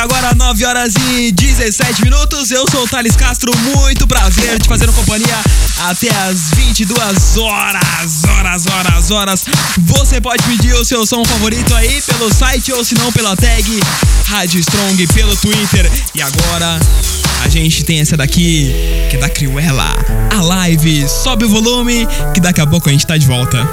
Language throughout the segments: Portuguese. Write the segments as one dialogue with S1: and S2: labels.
S1: a Rádio Strong, agora 9 horas e 17 minutos. Eu sou o Thales Castro, muito prazer te fazendo companhia até as 22 horas, horas, horas, horas. Você pode pedir o seu som favorito aí pelo site ou se não pela tag Rádio Strong pelo Twitter. E agora a gente tem essa daqui, que é da Cruella. A live, sobe o volume, que daqui a pouco a gente tá de volta.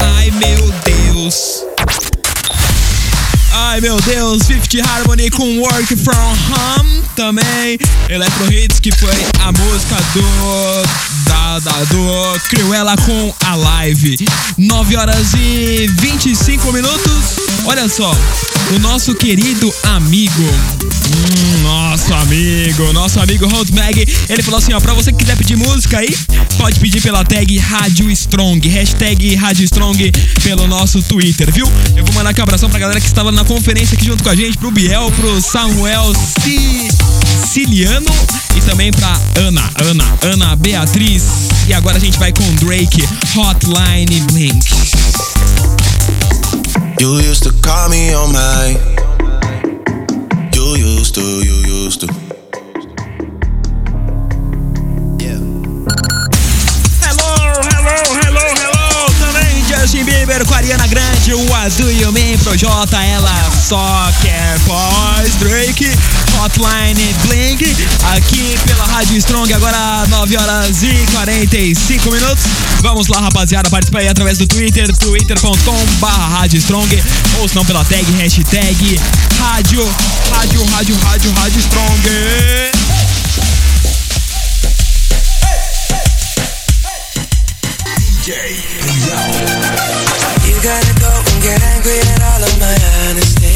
S1: Ai meu Deus. Ai meu Deus, Fifth Harmony com Work From Home também. Electro Hits que foi a música do da, da do Cruella com a live. 9 horas e 25 minutos. Olha só, o nosso querido amigo, hum, nosso amigo, nosso amigo Hold Mag, ele falou assim, ó, pra você que quiser pedir música aí, pode pedir pela tag Rádio Strong, hashtag Rádio Strong pelo nosso Twitter, viu? Eu vou mandar aqui um abração pra galera que estava na conferência aqui junto com a gente, pro Biel, pro Samuel Ciliano e também pra Ana, Ana, Ana Beatriz. E agora a gente vai com Drake, Hotline Blink.
S2: You call me on my.
S1: O A Do You Mean Projota, ela só quer pós Drake, Hotline Blink, aqui pela Rádio Strong, agora 9 horas e 45 minutos. Vamos lá, rapaziada, participa aí através do Twitter, twitter.com barra Rádio Strong, ou se não pela tag, hashtag Rádio, Rádio, Rádio, Rádio, Rádio Strong.
S3: You angry at all of my honesty.